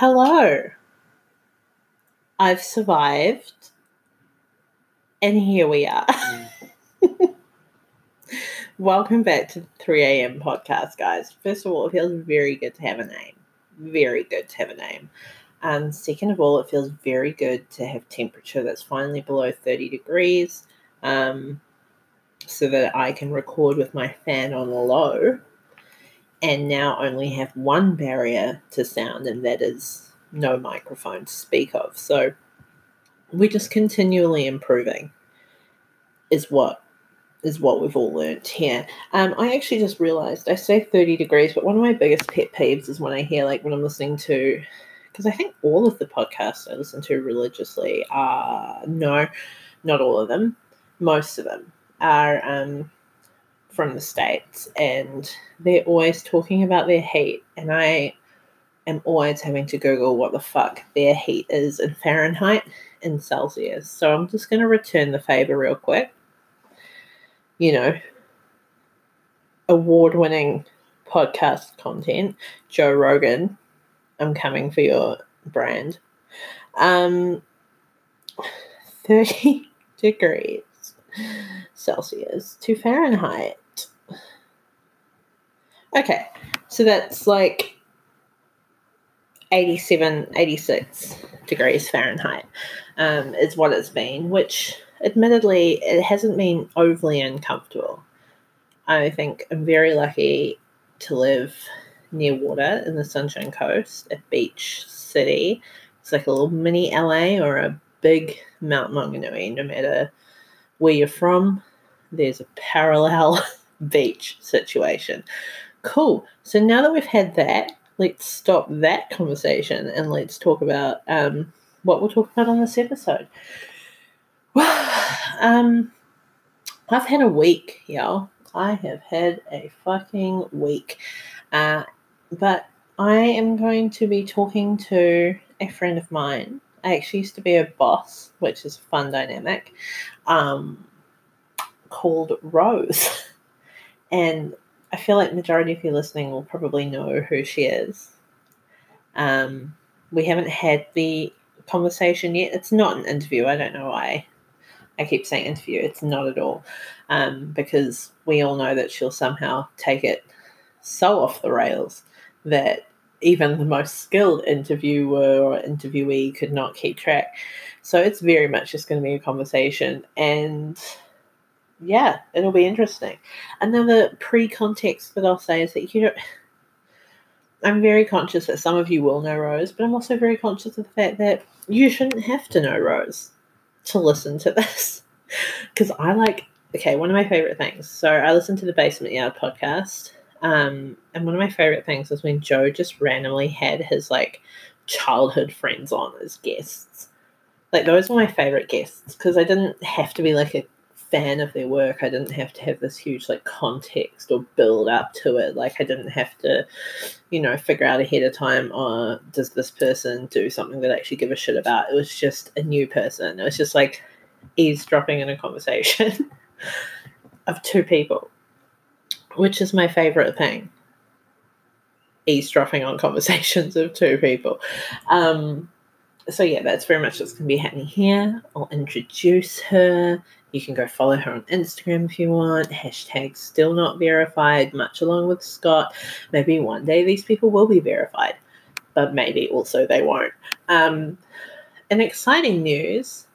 Hello. I've survived. And here we are. Welcome back to the 3 a.m. podcast, guys. First of all, it feels very good to have a name. Very good to have a name. Um, second of all, it feels very good to have temperature that's finally below 30 degrees um, so that I can record with my fan on low and now only have one barrier to sound, and that is no microphone to speak of. So we're just continually improving, is what is what we've all learnt here. Um, I actually just realised I say 30 degrees, but one of my biggest pet peeves is when I hear, like, when I'm listening to, because I think all of the podcasts I listen to religiously are, no, not all of them, most of them are um, from the States and they're always talking about their heat. And I am always having to Google what the fuck their heat is in Fahrenheit and Celsius. So I'm just going to return the favor real quick. You know, award winning podcast content, Joe Rogan, I'm coming for your brand. Um, 30 degrees Celsius to Fahrenheit. Okay, so that's like 87, 86 degrees Fahrenheit um, is what it's been, which admittedly it hasn't been overly uncomfortable. I think I'm very lucky to live near water in the Sunshine Coast, a beach city. It's like a little mini LA or a big Mount Maunganui, no matter where you're from, there's a parallel beach situation. Cool. So now that we've had that, let's stop that conversation and let's talk about um, what we'll talk about on this episode. Well, um, I've had a week, y'all. I have had a fucking week. Uh, but I am going to be talking to a friend of mine. I actually used to be a boss, which is a fun dynamic, um, called Rose. and I feel like majority of you listening will probably know who she is. Um, we haven't had the conversation yet. It's not an interview. I don't know why I keep saying interview. It's not at all. Um, because we all know that she'll somehow take it so off the rails that even the most skilled interviewer or interviewee could not keep track. So it's very much just going to be a conversation. And yeah, it'll be interesting. Another pre context that I'll say is that you know, I'm very conscious that some of you will know Rose, but I'm also very conscious of the fact that you shouldn't have to know Rose to listen to this. Because I like, okay, one of my favorite things. So I listen to the Basement Yard podcast, um, and one of my favorite things was when Joe just randomly had his like childhood friends on as guests. Like those were my favorite guests because I didn't have to be like a fan of their work. I didn't have to have this huge like context or build up to it. Like I didn't have to, you know, figure out ahead of time, oh, does this person do something that I actually give a shit about? It was just a new person. It was just like eavesdropping in a conversation of two people, which is my favorite thing. Eavesdropping on conversations of two people. Um, so yeah, that's very much what's going to be happening here. I'll introduce her. You can go follow her on Instagram if you want. Hashtag still not verified, much along with Scott. Maybe one day these people will be verified, but maybe also they won't. Um, in exciting news,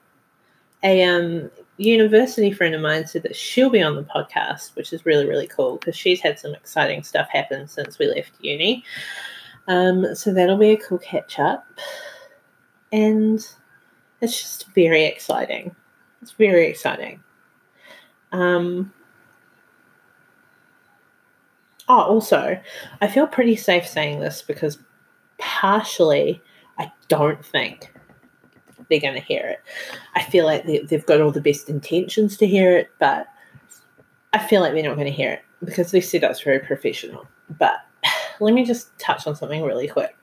a um, university friend of mine said that she'll be on the podcast, which is really, really cool because she's had some exciting stuff happen since we left uni. Um, so that'll be a cool catch up. And it's just very exciting. It's very exciting. Um, oh, also, I feel pretty safe saying this because partially I don't think they're going to hear it. I feel like they, they've got all the best intentions to hear it, but I feel like they're not going to hear it because they said that's very professional. But let me just touch on something really quick.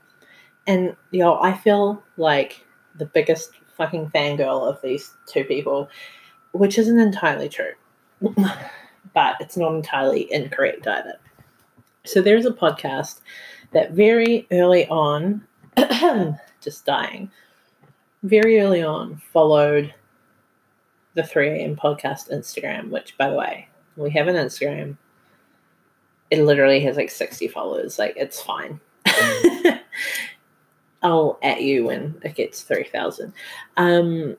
And yo, I feel like the biggest fucking fangirl of these two people, which isn't entirely true, but it's not entirely incorrect either. So there's a podcast that very early on just dying. Very early on, followed the 3am podcast Instagram, which, by the way, we have an Instagram. It literally has like 60 followers. Like, it's fine. I'll at you when it gets 3,000. Um,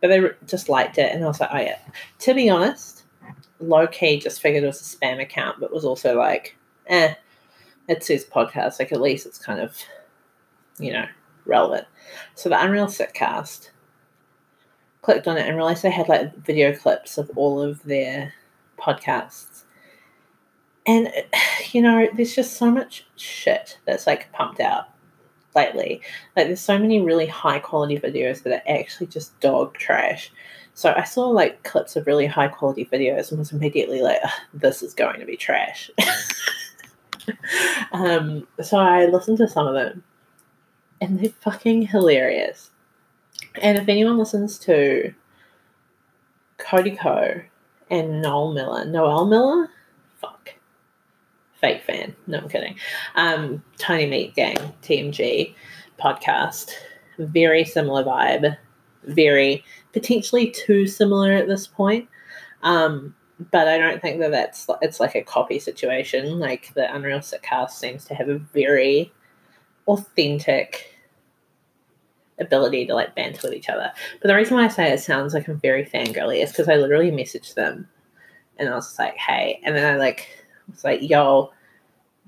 but they just liked it, and I was like, oh, yeah. To be honest, low key just figured it was a spam account, but was also like, eh, it's his podcast. Like, at least it's kind of, you know, relevant. So the Unreal Sitcast clicked on it and realized they had like video clips of all of their podcasts. And, you know, there's just so much shit that's like pumped out lately. Like, there's so many really high quality videos that are actually just dog trash. So I saw like clips of really high quality videos and was immediately like, this is going to be trash. um, so I listened to some of them and they're fucking hilarious. And if anyone listens to Cody Ko and Noel Miller, Noel Miller, fuck, fake fan. No, I'm kidding. Um, Tiny Meat Gang, TMG podcast, very similar vibe, very potentially too similar at this point. Um, but I don't think that that's it's like a copy situation. Like the Unreal Sitcast seems to have a very authentic ability to like banter with each other. But the reason why I say it sounds like I'm very fangirly is because I literally messaged them and I was like, hey. And then I like was like, yo,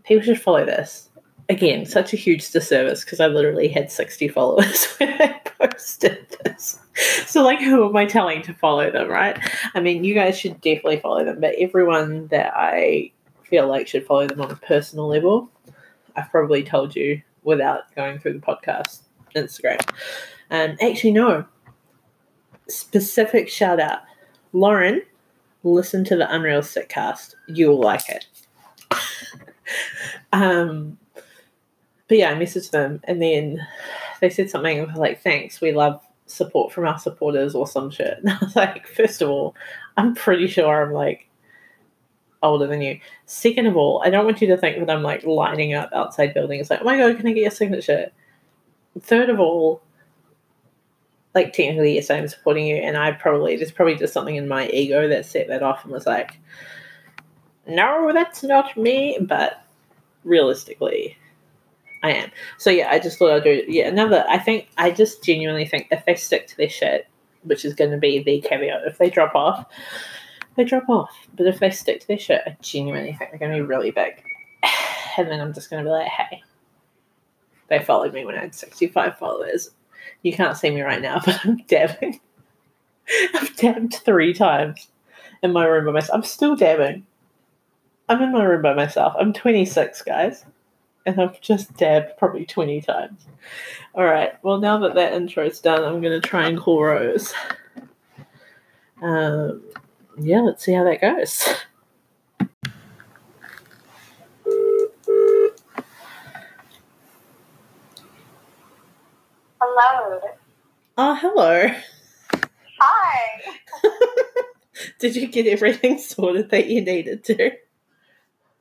people should follow this. Again, such a huge disservice because I literally had 60 followers when I posted this. So, like, who am I telling to follow them, right? I mean, you guys should definitely follow them, but everyone that I feel like should follow them on a personal level, I've probably told you without going through the podcast Instagram. Um, actually, no. Specific shout out. Lauren, listen to the Unreal Sitcast. You'll like it. um, but yeah, I messaged them and then they said something like, thanks, we love support from our supporters or some shit. And I was like, first of all, I'm pretty sure I'm like older than you. Second of all, I don't want you to think that I'm like lining up outside buildings like, oh my god, can I get your signature? third of all, like technically, yes, I'm supporting you, and I probably there's probably just something in my ego that set that off and was like, no, that's not me. But realistically, I am. So yeah, I just thought I'd do yeah another. I think I just genuinely think if they stick to their shit, which is going to be the caveat, if they drop off, they drop off. But if they stick to their shit, I genuinely think they're going to be really big. And then I'm just going to be like, hey, they followed me when I had 65 followers. You can't see me right now, but I'm dabbing. I've dabbed three times in my room by myself. I'm still dabbing. I'm in my room by myself. I'm 26, guys. And I've just dabbed probably 20 times. All right. Well, now that that intro's done, I'm going to try and call Rose. Um, yeah, let's see how that goes. Hello. Oh, hello. Hi. Did you get everything sorted that you needed to?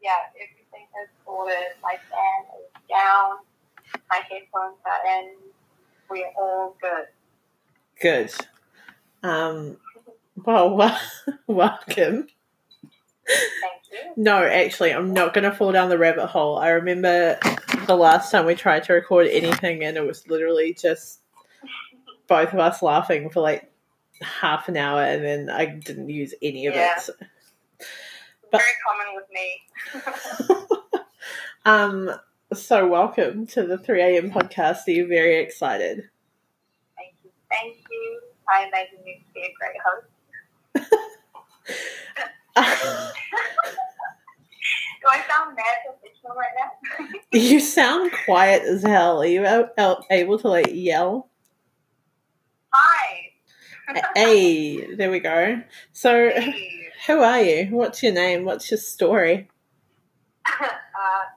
Yeah, everything is sorted. My fan is down. My headphones are in. We're all good. Good. Um, well, well welcome. Thank you. No, actually, I'm not going to fall down the rabbit hole. I remember the last time we tried to record anything, and it was literally just both of us laughing for like half an hour, and then I didn't use any of Yeah. it. So- Very common with me. um, so welcome to the 3 a.m. podcast. Are you very excited? Thank you. Thank you. I imagine you to be a great host. Do I sound mad professional right now? you sound quiet as hell. Are you able to like yell? Hi. hey, there we go. So, Hey. Who are you? What's your name? What's your story? uh,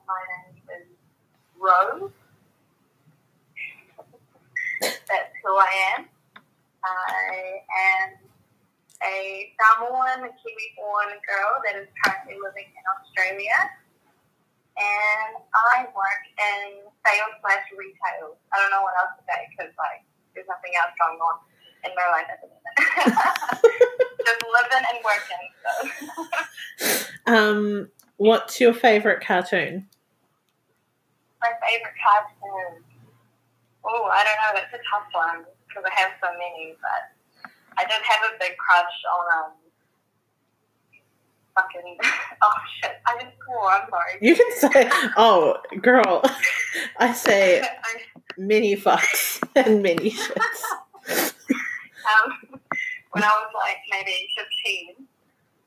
my name is Rose. That's who I am. I am a Samoan, a Kiwi-born girl that is currently living in Australia. and I work in sales slash retail. I don't know what else to say because like there's nothing else going on in my life at the minute. Just living and working. So. Um, what's your favorite cartoon? my favorite cartoon. Oh, I don't know. That's a tough one because I have so many. But I did have a big crush on um. Fucking oh shit! I just swore. I'm sorry. You can say, "Oh, girl," I say mini fucks and mini shits. um, when I was like maybe 15,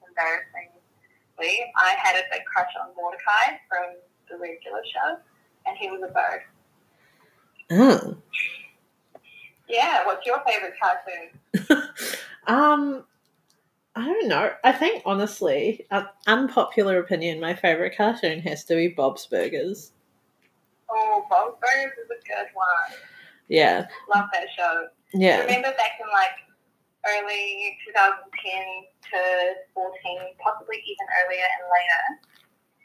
embarrassingly, I had a big crush on Mordecai from the regular show, and he was a bird. Oh. Yeah, what's your favorite cartoon? Um, I don't know. I think honestly, uh, unpopular opinion, my favorite cartoon has to be Bob's Burgers. Oh, Bob's Burgers is a good one. Yeah, Love that show. yeah, Remember back in like early 2010 to 14, possibly even earlier and later,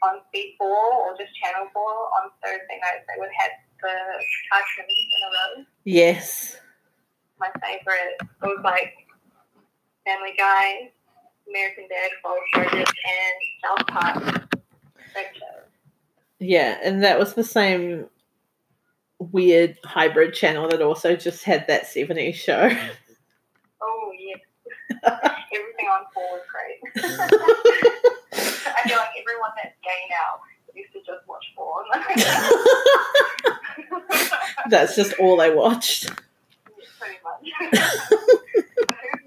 on Speed 4 or just Channel 4 on Thursday nights, they would have the cartoons in a row. yes, My favorite it was like Family Guy, American Dad, Bob's Burgers, and South Park. Yeah, and that was the same weird hybrid channel that also just had that 70s show. Everything on 4 was great. I feel like everyone that's gay now used to just watch porn. That's just all I watched. Pretty much. Who's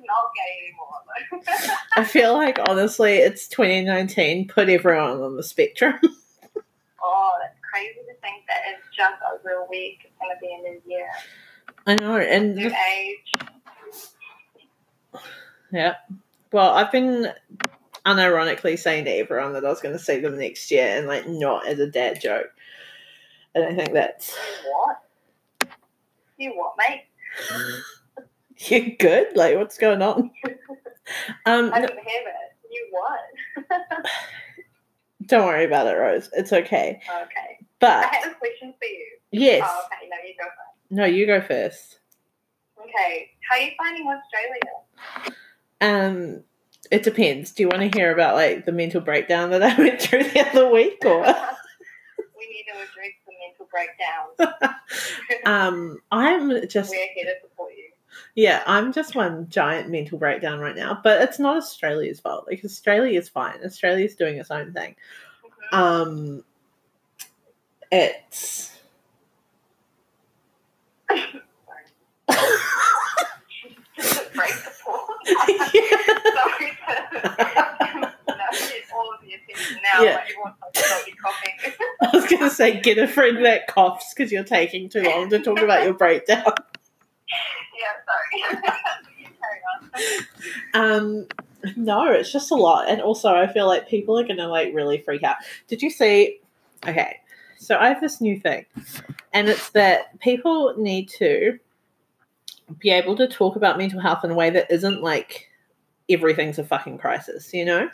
not gay anymore? I feel like honestly, it's 2019. Put everyone on the spectrum. oh, that's crazy to think that it's just over a week. It's going to be a new year, I know, and new age. Yeah. Well, I've been unironically saying to everyone that I was going to see them next year and like not as a dad joke. And I think that's You what? You what, mate? you good. Like, what's going on? Um, I didn't hear it. You what? don't worry about it, Rose. It's okay. okay. But. I have a question for you. yes, Oh, okay. No, you go first. no, you go first. Okay. How are you finding Australia? Um, it depends. Do you want to hear about like the mental breakdown that I went through the other week, or we need to address the mental breakdown. um, I'm just We're here to support you. Yeah, I'm just one giant mental breakdown right now, but it's not Australia's fault. Like Australia is fine. Australia's doing its own thing. Mhm. Um, it's Just break the pause. Yeah. Sorry to all of the attention now. Yeah. But you want to stop you coughing. I was gonna say get a friend that coughs because you're taking too long to talk about your breakdown. yeah, sorry. carry on. Um, no, it's just a lot, and also I feel like people are gonna like really freak out. Did you see? Okay, so I have this new thing, and it's that people need to be able to talk about mental health in a way that isn't like everything's a fucking crisis. You know?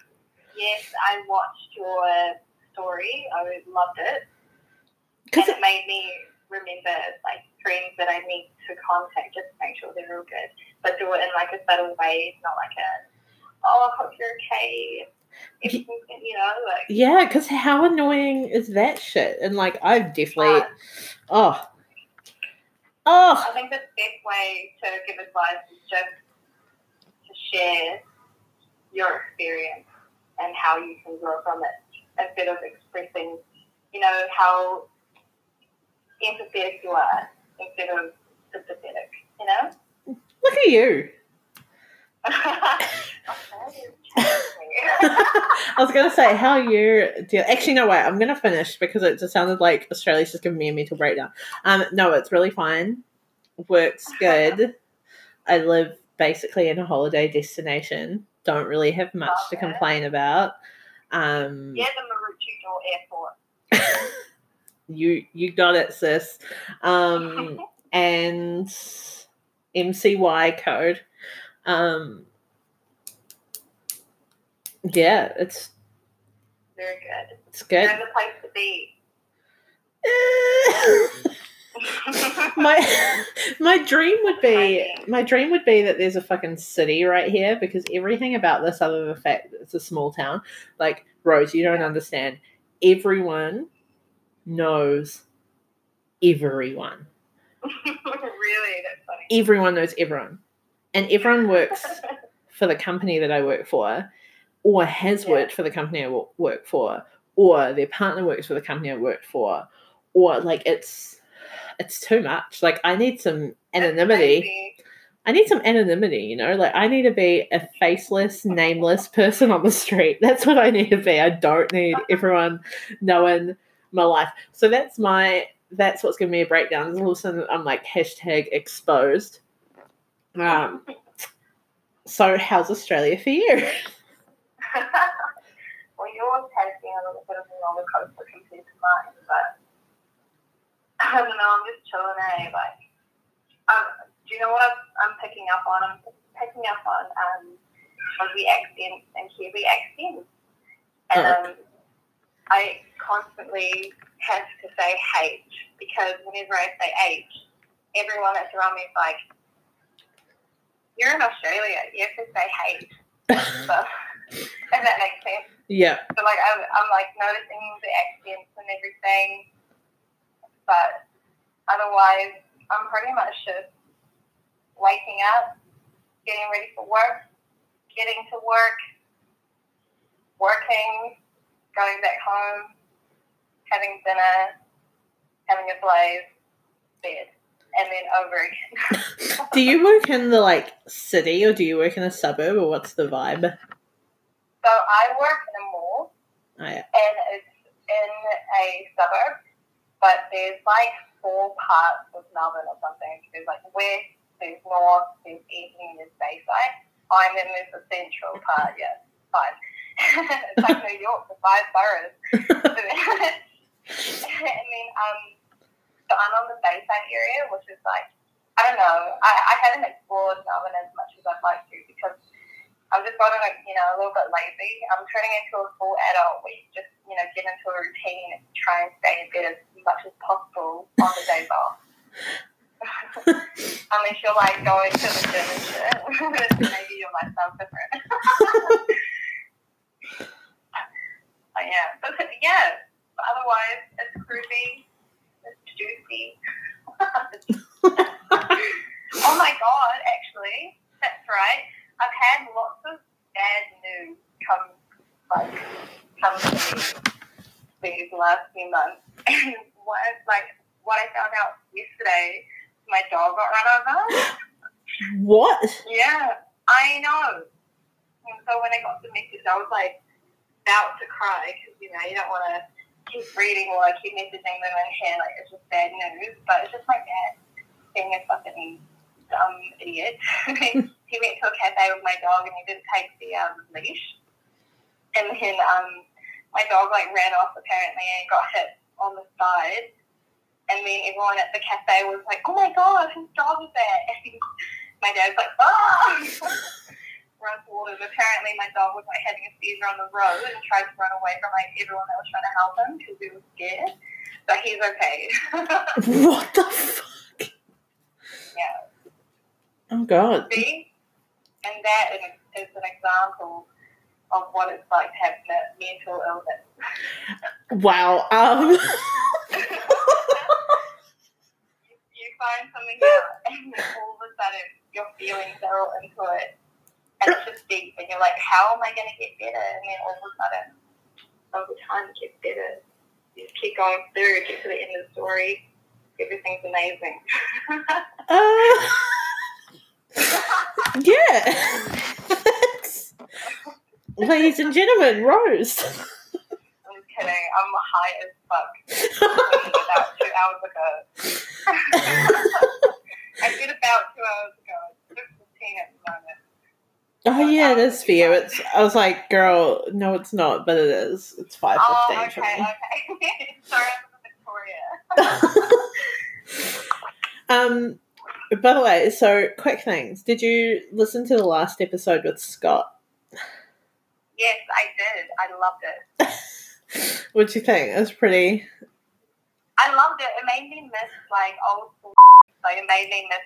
Yes, I watched your story. I loved it. Because and it made me remember like friends that I need to contact just to make sure they're all good. But do it in like a subtle way, not like a oh I hope you're okay. You know, like yeah, because how annoying is that shit? And like I've definitely oh oh I think the best way to give advice is just to share your experience and how you can grow from it instead of expressing, you know, how empathetic you are instead of sympathetic, you know? look at you. I was gonna say how you deal. Actually, no, wait. I'm gonna finish because it just sounded like Australia's just giving me a mental breakdown. Um, no, it's really fine. Works good. I live basically in a holiday destination. Don't really have much to complain about. Um, yeah, the Maroochydore Airport. you you got it, sis. Um, and MCY code. Um, yeah, it's very good. It's good. There's a place to be. Eh. my my dream would be my dream would be that there's a fucking city right here because everything about this other than the fact that it's a small town like rose you don't understand everyone knows everyone really, that's funny. everyone knows everyone and everyone works for the company that i work for or has Yeah. worked for the company i work for or their partner works for the company i work for or like it's it's too much like i need some anonymity. I need some anonymity, you know? Like, I need to be a faceless, nameless person on the street. That's what I need to be. I don't need everyone knowing my life. So that's my, that's what's giving me a breakdown. All of a sudden, I'm like, hashtag exposed. Um, so how's Australia for you? well, yours has been a little bit of a roller coaster compared to mine, but I don't know. I'm just chilling, eh? Like, um, do you know what I'm, picking up on? I'm picking up on um, Aussie accents and Kiwi accents, and um, I constantly have to say H because whenever I say H, everyone that's around me is like, "You're in Australia. You have to say H." If that makes sense. yeah. So like I'm, I'm like noticing the accents and everything, but otherwise I'm pretty much just waking up, getting ready for work, getting to work, working, going back home, having dinner, having a blaze, bed, and then over again. Do you work in the, like, city or do you work in a suburb or what's the vibe? So I work in a mall. Oh, yeah. and it's in a suburb, but there's like four parts of Melbourne or something. There's like west, there's north, there's east, and there's bayside. I'm in this the central part, yes, five. it's like New York, the five boroughs. and then, um, so I'm on the bayside area, which is like, I don't know, I, I haven't explored Melbourne as much as I'd like to because I've just gotten, like, you know, a little bit lazy. I'm turning into a full adult where you just, you know, get into a routine and try and stay in bed as much as possible on the days off. Um, Unless you're like going to the gym and shit. Maybe your lifestyle's different. but yeah, but yeah, but otherwise it's groovy, it's juicy. oh my god, actually, that's right. I've had lots of bad news come like come to me these last few months. And what like what I found out yesterday, my dog got run over. What? Yeah, I know. And so when I got the message, I was like about to cry because you know you don't want to keep reading or like, keep messaging them and hear like it's just bad news, but it's just my dad being a fucking dumb idiot. he went to a cafe with my dog and he didn't take the um, leash, and then um, my dog like ran off apparently and got hit on the side. And then everyone at the cafe was like, "Oh my god, whose dog is that?" And my dad's like, "Ah!" Run towards him. Apparently, my dog was like having a seizure on the road and tried to run away from like everyone that was trying to help him because he was scared. But he's okay. What the fuck? yeah. Oh, God. See, and that is is an example of what it's like to have me- mental illness. Wow. Um. you, you find something out, and then all of a sudden your feelings are all into it, and it's just deep, and you're like, how am I going to get better? And then all of a sudden, over time, it gets better. You just keep going through, get to the end of the story. Everything's amazing. Uh, yeah. Ladies and gentlemen, Rose. I'm kidding. I'm high as fuck. about two hours ago. I did about two hours ago. It's six fifteen at the moment. Oh yeah, it is for you. It's. I was like, girl, no, it's not, but it is. It's five Oh, fifteen okay, for me. okay. Sorry, I'm Victoria. um. By the way, so quick things. Did you listen to the last episode with Scott? Yes, I did. I loved it. what do you think? It was pretty. I loved it. It made me miss like old school. Like it made me miss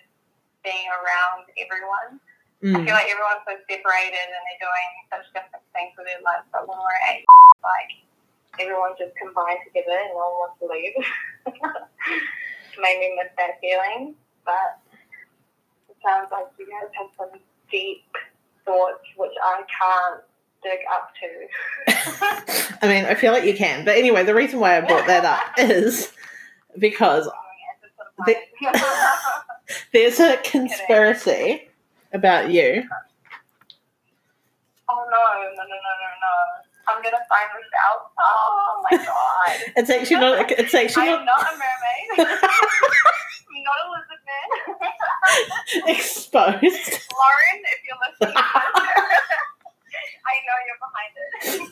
being around everyone. I Mm. feel like everyone's so separated and they're doing such different things with their lives. But when we're at like everyone's just combined together and no one wants to leave. it made me miss that feeling. But sounds like you guys have some deep thoughts which I can't dig up to. I mean, I feel like you can. But anyway, the reason why I brought that up is because there's a conspiracy about you. Oh no, no, no, no, no, no. I'm gonna find this out. Oh my god. It's actually not. It's actually I'm not not a mermaid. I'm not Elizabeth. exposed. Lauren, if you're listening, I know you're behind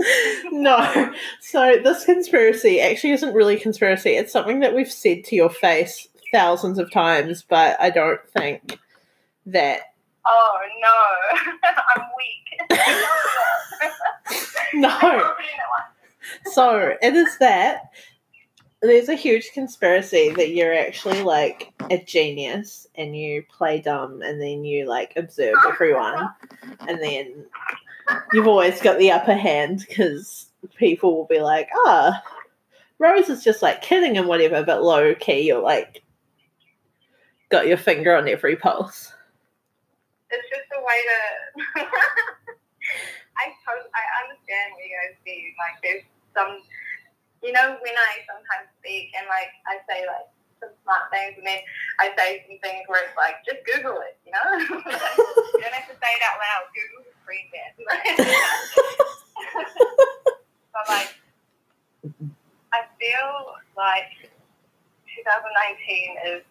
it. no. So this conspiracy actually isn't really a conspiracy. It's something that we've said to your face thousands of times, but I don't think that. Oh no, I'm weak. No. So it is that there's a huge conspiracy that you're actually like a genius and you play dumb and then you like observe everyone and then you've always got the upper hand because people will be like, ah, Rose is just like kidding and whatever, but low key you're like got your finger on every pulse. It's just a way to. I totally, I understand what you guys mean. Like, there's some, you know, when I sometimes speak and like I say like some smart things, and then I say some things where it's like, just Google it, you know. you don't have to say it out loud. Google the screen dance. but like, I feel like 2019 is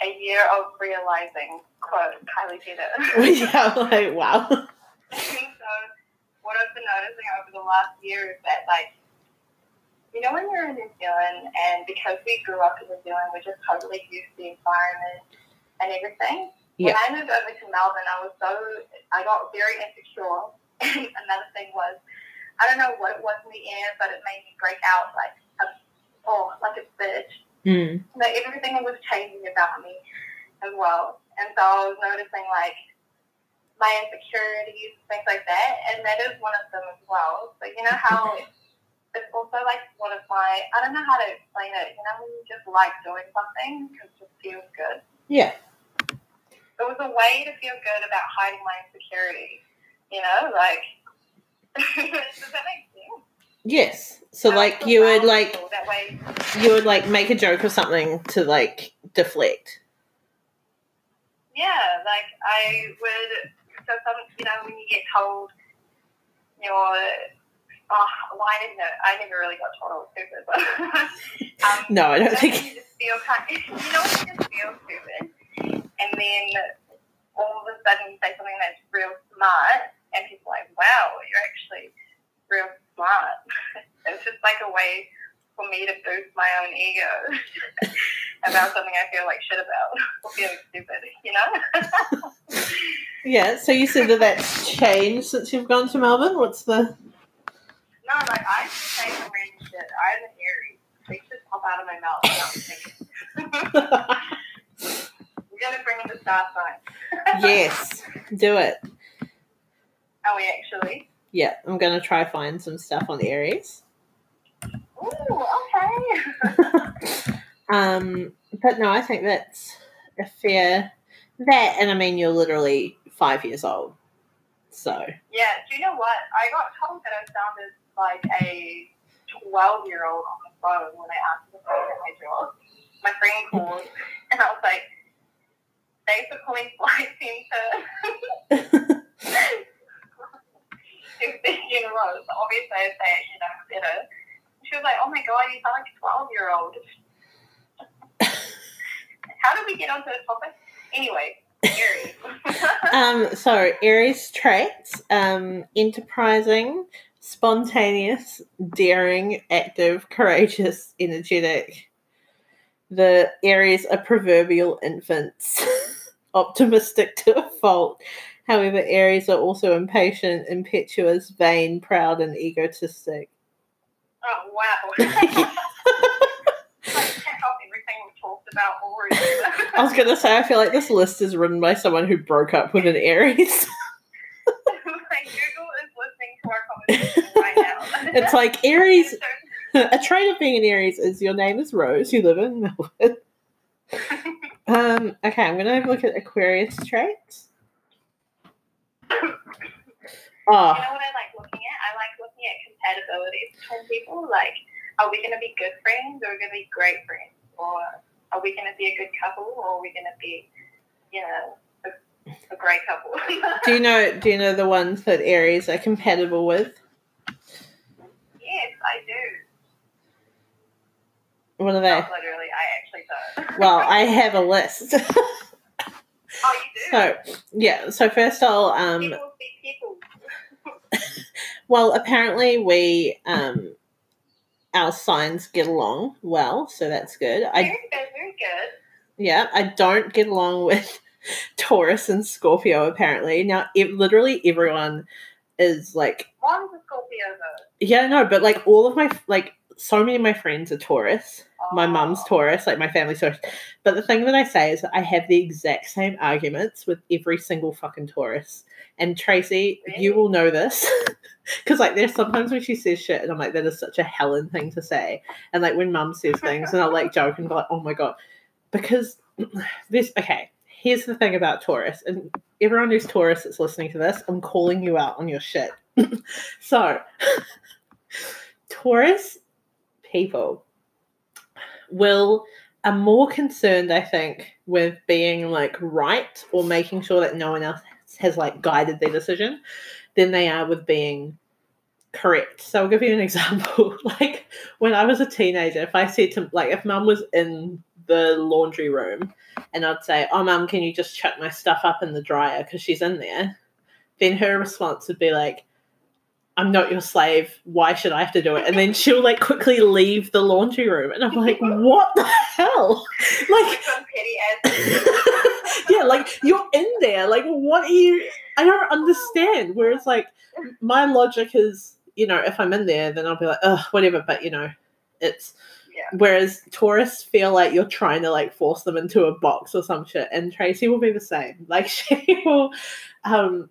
a year of realizing. Quote Kylie Jenner. yeah, like wow. so what I've been noticing over the last year is that like you know when you're in New Zealand and because we grew up in New Zealand we're just totally used to the environment and everything. Yeah. When I moved over to Melbourne I was so I got very insecure and another thing was I don't know what it was in the air but it made me break out like a oh like a bitch Mm. but everything was changing about me as well. And so I was noticing like my insecurities, things like that, and that is one of them as well. So you know how it's also like one of my I don't know how to explain it. You know when you just like doing something because it just feels good. Yeah. It was a way to feel good about hiding my insecurity. You know, like does that make sense? Yes. So I like you would like that way. you would like make a joke or something to like deflect. Yeah, like I would. So some, you know, when you get told you're, oh, well, I didn't know. I never really got told I was stupid, but um, No, I don't think you just feel kind. You know, you just feel stupid, and then all of a sudden you say something that's real smart, and people are like, "Wow, you're actually real smart." it's just like a way for me to boost my own ego about something I feel like shit about or feeling stupid, you know? Yeah, so you said that that's changed since you've gone to Melbourne. What's the no, like I can say some random shit. I'm an Aries. They just pop out of my mouth without thinking. We gotta bring in the star sign. Yes, do it. Are we actually? Yeah, I'm gonna try find some stuff on Aries. Ooh, okay. um, but no, I think that's a fair that, and I mean you're literally five years old, so yeah, do you know what? I got told that I sounded like a 12 year old on the phone when I asked the phone at my job. My friend called, and I was like, thanks for calling Flight Center. It was in. So obviously I say it, you know, better. She was like, oh my god, you sound like a 12 year old. How did we get onto this topic? Anyway, Aries. um, so Aries traits: um, enterprising, spontaneous, daring, active, courageous, energetic. The Aries are proverbial infants, optimistic to a fault, However, Aries are also impatient, impetuous, vain, proud, and egotistic. Oh wow. like check off everything we talked about. I was gonna say, I feel like this list is written by someone who broke up with an Aries. like Google is listening to our conversation right now. It's like Aries. A trait of being an Aries is your name is Rose. You live in Melbourne. Um. Okay, I'm gonna have a look at Aquarius traits. Oh, You know what I like looking at? I like looking at compatibility between people. Like, are we going to be good friends or are we going to be great friends? Or are we going to be a good couple or are we going to be, you know, a, great couple? do you know? Do you know the ones that Aries are compatible with? yes, I do. What are they? Not literally, I actually don't. Well, I have a list. oh, you do? so yeah. So first, I'll um. people. Well, apparently we um. Our signs get along well, so that's good. I Very good, very good. Yeah, I don't get along with Taurus and Scorpio apparently. Now, it, literally everyone is like, One's a Scorpio though. yeah, no, but like all of my, like, so many of my friends are Taurus. My Oh. mum's Taurus, like my family's Taurus. But the thing that I say is that I have the exact same arguments with every single fucking Taurus. And Tracy, you will know this. Because, like, there's sometimes when she says shit, and I'm like, that is such a Helen thing to say. And, like, when mum says things, and I'll, like, joke and be like, oh my God. Because this, okay, here's the thing about Taurus. And everyone who's Taurus that's listening to this, I'm calling you out on your shit. so, Taurus people will are more concerned, I think, with being like right or making sure that no one else has like guided their decision than they are with being correct. So I'll give you an example. like when I was a teenager, if I said to like if mum was in the laundry room and I'd say, Oh mum, can you just chuck my stuff up in the dryer because she's in there? Then her response would be like, I'm not your slave. Why should I have to do it? And then she'll like quickly leave the laundry room. And I'm like, what the hell? Like, Like some petty ass. yeah, like you're in there. Like, what are you? I don't understand. Whereas, like, my logic is, you know, if I'm in there, then I'll be like, ugh, whatever. But, you know, it's. Yeah. Whereas tourists feel like you're trying to like force them into a box or some shit, and Tracy will be the same. Like she will, um,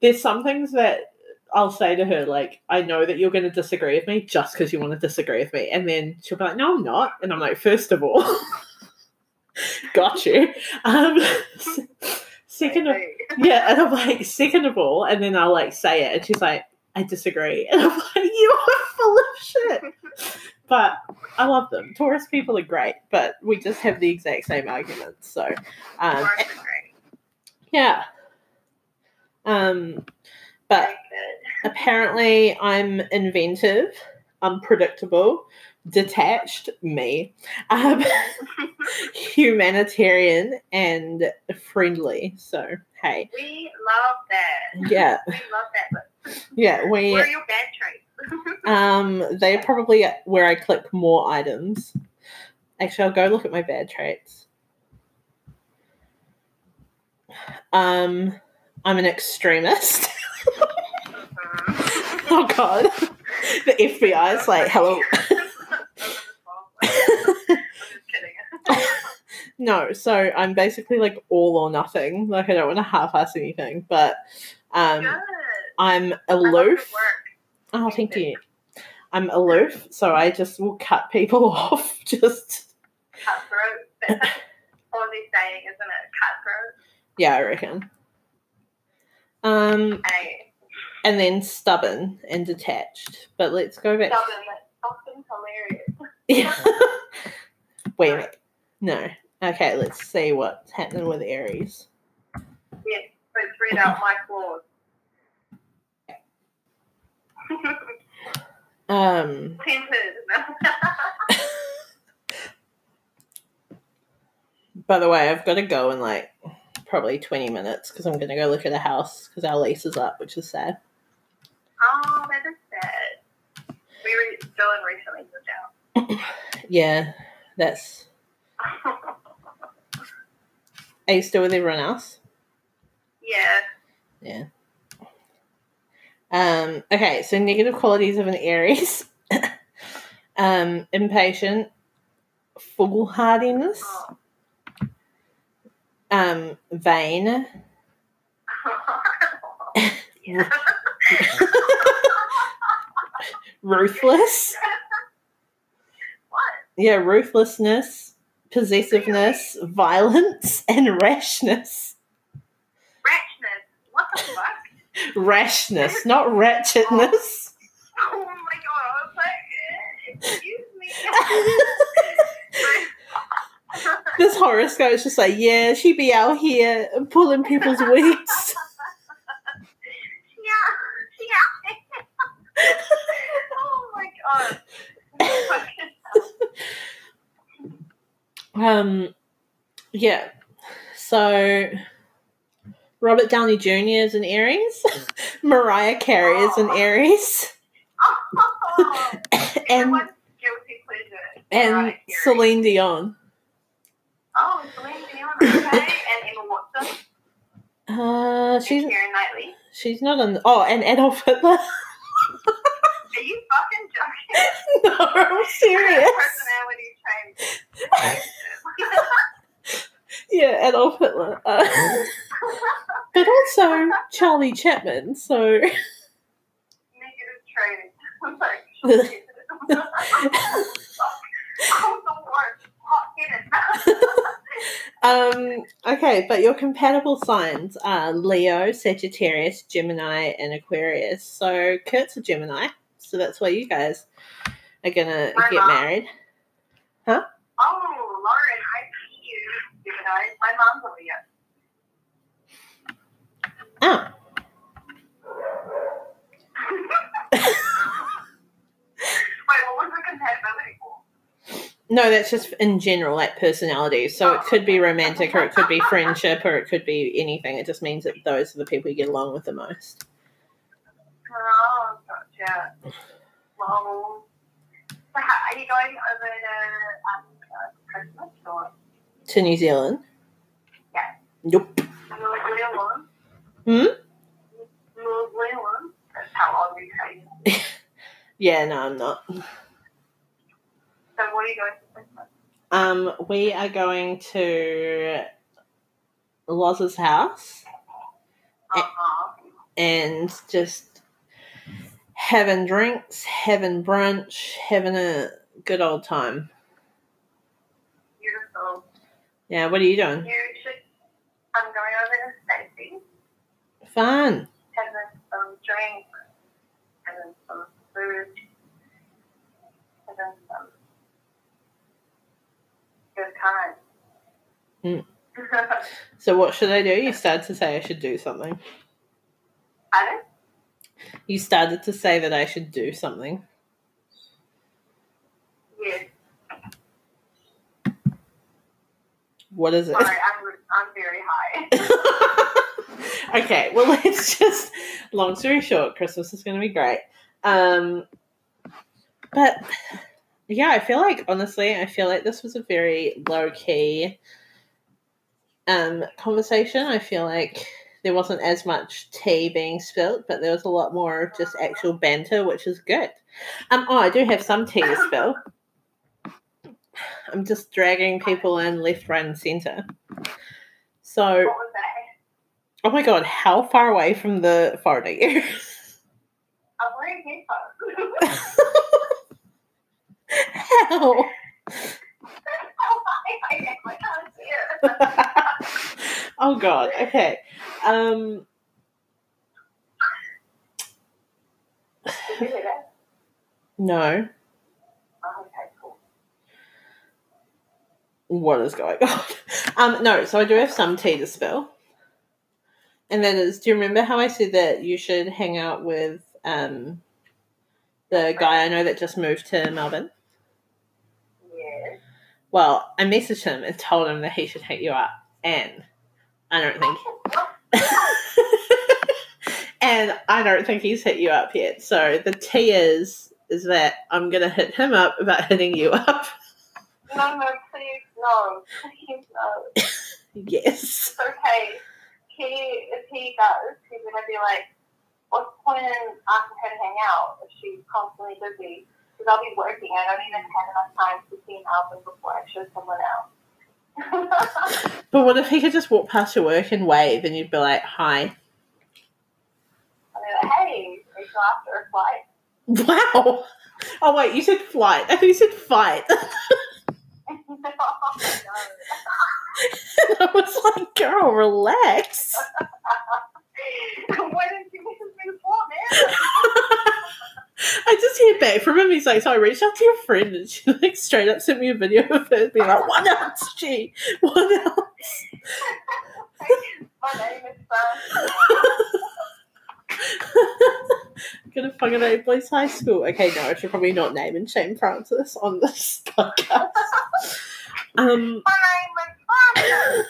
there's some things that I'll say to her like, I know that you're going to disagree with me just because you want to disagree with me, and then she'll be like, No, I'm not, and I'm like, first of all, got you. Um, second of yeah, and I'm like, second of all, and then I'll like say it, and she's like, I disagree, and I'm like, you are full of shit. But I love them. Taurus people are great, but we just have the exact same arguments. So, um, Taurus are great. yeah. Um, but apparently, I'm inventive, unpredictable, detached, me, um, humanitarian, and friendly. So, hey, We love that. yeah, We love that. Yeah, we. are your bad traits? Um, they're probably where I click more items. Actually, I'll go look at my bad traits. Um, I'm an extremist. Mhm. oh God, the FBI is like, hello. I'm just kidding. No, so I'm basically like all or nothing. Like I don't want to half-ass anything, but um, Good. I'm I love your aloof. Oh, thank you. I'm aloof, so I just will cut people off. Just Cutthroat. That's Aussie saying, isn't it? Cutthroat. yeah, I reckon. Um, Hey, and then stubborn and detached. But let's go back. stubborn. That's fucking hilarious. Yeah. Wait a minute. No. Okay, let's see what's happening with Aries. Yes, let's read out my flaws. Um, by the way, I've got to go in like probably 20 minutes because I'm going to go look at a house because our lease is up, which is sad. oh, that is sad. We were Dylan recently moved Yeah, that's. out. Are you still with everyone else? yeah, Yeah. Um, okay, so negative qualities of an Aries. um, impatient, foolhardiness, um, vain, ruthless. what? Yeah, ruthlessness, possessiveness, violence, and rashness. Ratchness. What the fuck? Rashness, not ratchetness. Oh my god, I was like, excuse me. this horoscope's just like, yeah, she be out here pulling people's wigs. yeah, yeah. oh my god. Um, yeah. So, Robert Downey Jr. is an Aries. Mariah Carey is an Aries. Oh, and and Celine Dion. Oh, Celine Dion, okay. and Emma Watson. Uh, she's and Knightley. she's not on. Oh, and Adolf Hitler. Are you fucking joking? no, I'm serious. Personality change. Yeah, Adolf Hitler. Uh, but also Charlie Chaplin. So Negative training. I'm like. I'm the worst. Um okay, but your compatible signs are Leo, Sagittarius, Gemini, and Aquarius. So Kurt's a Gemini, so that's why you guys are gonna My get mom. married. Huh? Oh, Lauren, I see you. Gemini. My mom's a Leo. Oh. Wait, what was the compatibility for? No, that's just in general, like personality. So it could be romantic or it could be friendship or it could be anything. It just means that those are the people you get along with the most. Oh, gotcha. Well, so how, are you going over to um, uh, Christmas or To New Zealand? Yeah. Nope. Hmm? That's how old we say. Yeah, no, I'm not. So what are you going for Christmas? Um, we are going to Loz's house. Uh-huh. and just having drinks, having brunch, having a good old time. Beautiful. Yeah, what are you doing? You should. I'm going over to Stacey, Fun. having some drinks, having some food, having some good time. Mm. So what should I do? You started to say I should do something. Pardon? You started to say that I should do something. Yes. What is it? Sorry, I'm, I'm very high. okay, well, let's just. Long story short, Christmas is going to be great. Um, but yeah, I feel like honestly, I feel like this was a very low key um conversation. I feel like there wasn't as much tea being spilt, but there was a lot more just actual banter, which is good. Um, oh, I do have some tea to spill. I'm just dragging people in left, right, and center. So? Oh my god, how far away from the phone are you? I'm wearing headphones. how? I am. I can't see it. oh god. Okay. Um. Did you hear that? No. Oh, okay, cool. What is going on? Um. No. So I do have some tea to spill. And then that is, do you remember how I said that you should hang out with um the guy I know that just moved to Melbourne? Yes. Well, I messaged him and told him that he should hit you up, and I don't think and I don't think he's hit you up yet. So the T is is that I'm gonna hit him up about hitting you up. No, no, please, no. Please, no. yes. Okay. He if he does, he's gonna be like, what's the point in asking her to hang out if she's constantly busy? Because I'll be working. I don't even have enough time to see an album before I show someone else. But what if he could just walk past your work and wave and you'd be like, hi? I'll be like, hey, are you after a flight? Wow. Oh, wait, you said flight. I think you said fight. I was like, girl, relax. Why didn't you listen to me before, man? I just hear back from him. He's like, so I reached out to your friend and she like straight up sent me a video of her being like, what else, G? What else? My name is. Gonna fucking name boys high school. Okay, no, I should probably not name and shame Francis on this podcast. Um, My name is Francis.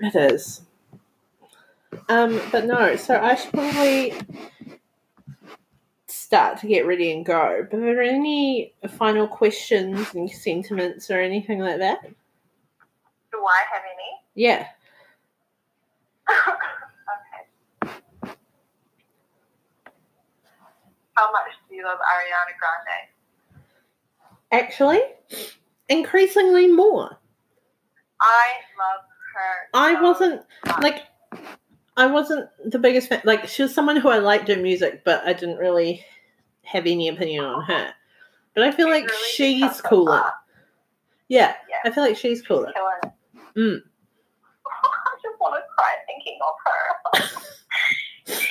it is. Um, but no, so I should probably start to get ready and go. But are there any final questions and sentiments or anything like that? Do I have any? Yeah. okay. How much do you love Ariana Grande? Actually, increasingly more. I love her. I so wasn't much. like I wasn't the biggest fan. Like she was someone who I liked her music, but I didn't really have any opinion on her. But I feel She's like really she's cooler. Yeah, Yeah. I feel like she's cooler. It. Mm. I just want to cry thinking of her.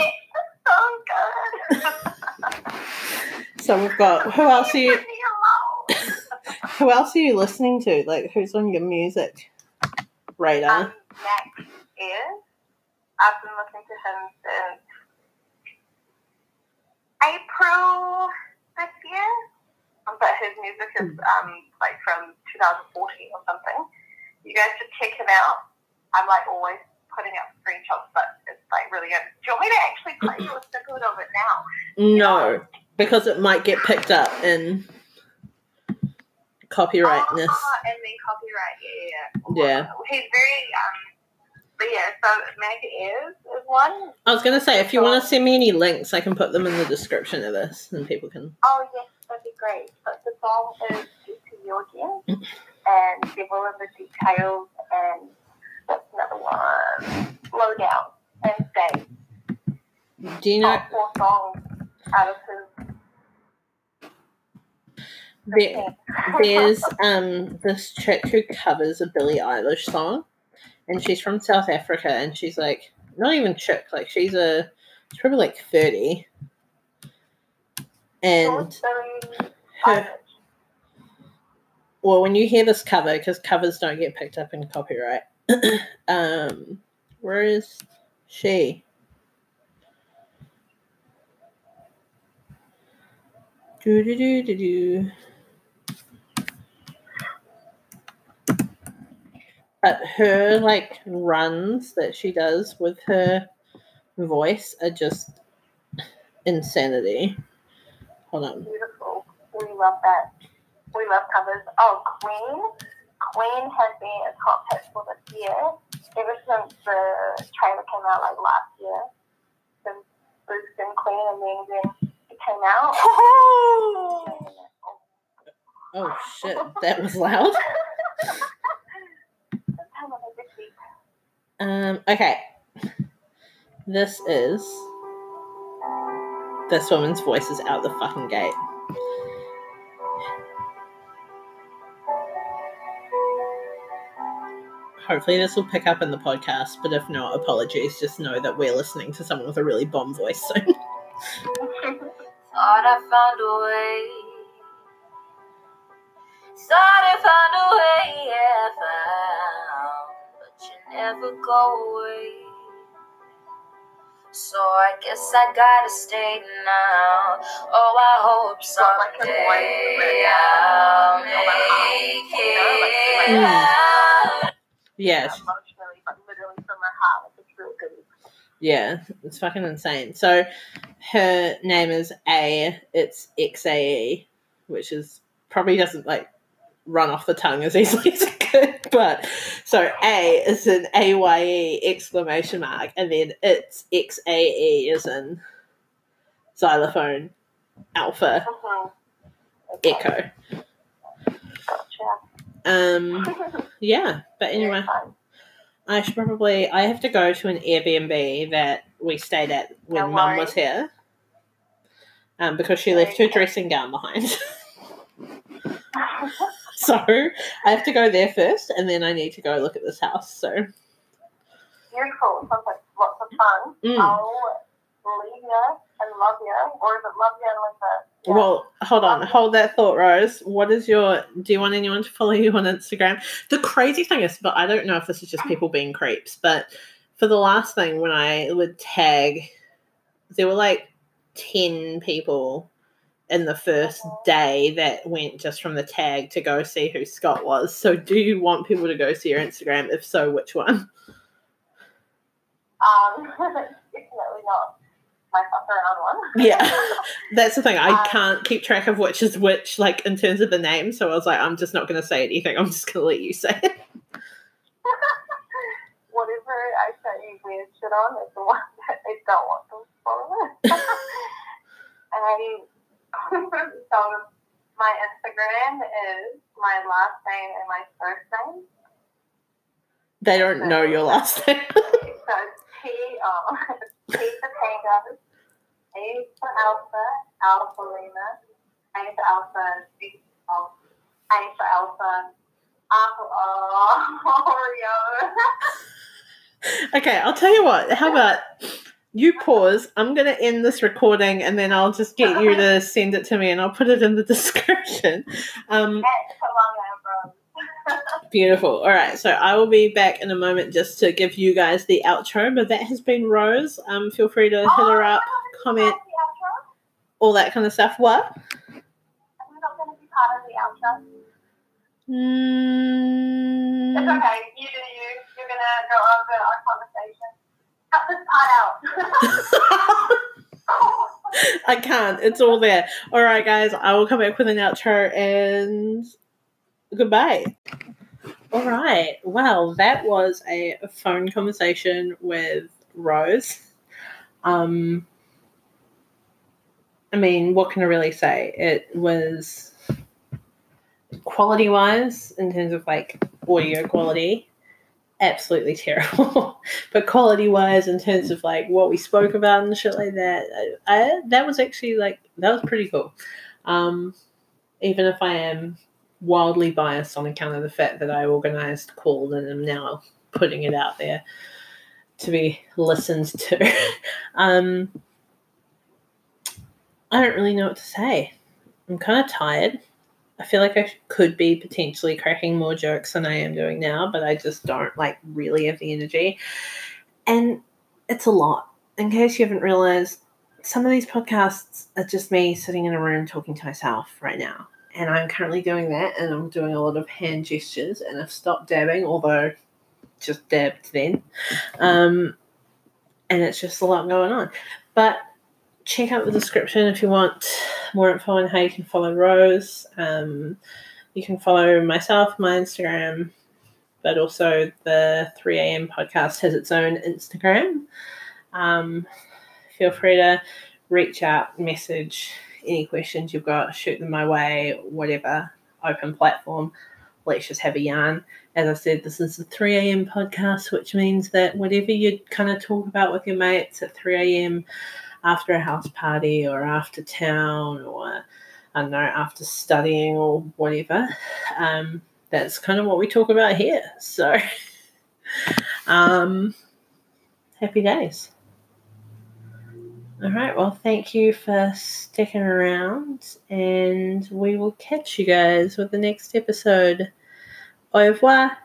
So good. So we've got who else are you? Leave me alone. Who else are you listening to? Like who's on your music radar? Um, Max is. I've been listening to him since April this year. Um, But his music is um, like from 2014 or something. You guys should check him out. I'm like always putting up screenshots, but it's like really good. Do you want me to actually play you a snippet of it now? no, because it might get picked up in copyrightness. Oh, and then copyright, yeah, yeah. Yeah. He's very, um, but yeah, so Meg is, is one. I was gonna say if you want to send me any links, I can put them in the description of this, and people can. Oh, yes, that'd be great. But the song is Get to You Again, and Devil in the Details, and what's another one? Slow Down, and Stay. Do you know? Four songs out of his. There, there's um this chick who covers a Billie Eilish song, and she's from South Africa, and she's like not even chick, like she's a she's probably like thirty, and her, well, when you hear this cover, because covers don't get picked up in copyright, um, where is she? Do do do do do. But her like runs that she does with her voice are just insanity. Hold on. Beautiful. We love that. We love covers. Oh, Queen. Queen has been a top hit for this year. Ever since the trailer came out like last year. Since Bruce and Queen and then when it came out. Oh shit, that was loud. That's how much I just eat. Um, okay. This is this woman's voice is out the fucking gate. Hopefully this will pick up in the podcast, but if not, apologies. Just know that we're listening to someone with a really bomb voice soon. Thought I found a way. Thought I found a way, yeah, found. But you never go away. So I guess I gotta stay now. Oh, I hope Got like a someday voice, I'll but, make you know, like, it out. yeah, Emotionally, but literally from my heart. Like, it's real good. yeah, it's fucking insane. So her name is A. It's X A E, which is probably doesn't like run off the tongue as easily as it could. but so A is an A Y E exclamation mark, and then it's X A E is in xylophone alpha Mhm. Okay, echo. Gotcha. Um, yeah, but anyway, I should probably. I have to go to an Airbnb that we stayed at when No Mum was here, um, because she left her dressing gown behind. so I have to go there first, and then I need to go look at this house. So Beautiful. Sounds like lots of fun. Mm. I'll leave you and love you, or is it love you and leave you? Well, hold on, hold that thought, Rose. What is your? Do you want anyone to follow you on Instagram? The crazy thing is, but I don't know if this is just people being creeps, but for the last thing, when I would tag, there were like ten people in the first day that went just from the tag to go see who Scott was. So, do you want people to go see your Instagram? If so, which one? Um, definitely not around one. Yeah. That's the thing. I Um, can't keep track of which is which, like in terms of the name. So I was like, I'm just not going to say anything. I'm just going to let you say it. Whatever I show you weird shit on is the one that I don't want them to follow. and I so my Instagram is my last name and my first name. They don't know your last name. So it's T O T for Tango, A for Alpha, Alpha Lima, A for Alpha, B for Alpha, A for Alpha, R for Oreo. okay, I'll tell you what. How about you pause? I'm going to end this recording and then I'll just get you to send it to me and I'll put it in the description. Um, Beautiful. All right, so I will be back in a moment just to give you guys the outro. But that has been Rose. Um, feel free to hit her up, comment, all that kind of stuff. What? I'm not going to be part of the outro. It's Mm, okay. You do you. You're going to go over our conversation. Cut this part out. I can't. It's all there. All right, guys. I will come back with an outro and goodbye. All right. Well, that was a phone conversation with Rose. Um, I mean, what can I really say? It was quality wise, in terms of like audio quality, absolutely terrible. but quality wise, in terms of like what we spoke about and shit like that, I, I, that was actually like that was pretty cool. Um, even if I am wildly biased on account of the fact that I organised, called, and am now putting it out there to be listened to. um, I don't really know what to say. I'm kind of tired. I feel like I could be potentially cracking more jokes than I am doing now, but I just don't like really have the energy. And it's a lot. In case you haven't realized, some of these podcasts are just me sitting in a room talking to myself right now. And I'm currently doing that, and I'm doing a lot of hand gestures, and I've stopped dabbing, although just dabbed then. Um, and it's just a lot going on. But check out the description if you want more info on how you can follow Rose. Um, you can follow myself, my Instagram, but also the 3am podcast has its own Instagram. Um, feel free to reach out, message any questions you've got, shoot them my way, whatever. Open platform. Let's just have a yarn. As I said, this is the 3 a.m. podcast, which means that whatever you kind of talk about with your mates at 3 a.m. after a house party or after town or I don't know, after studying or whatever, um, that's kind of what we talk about here. So, um, happy days. All right. Well, thank you for sticking around, and we will catch you guys with the next episode. Au revoir.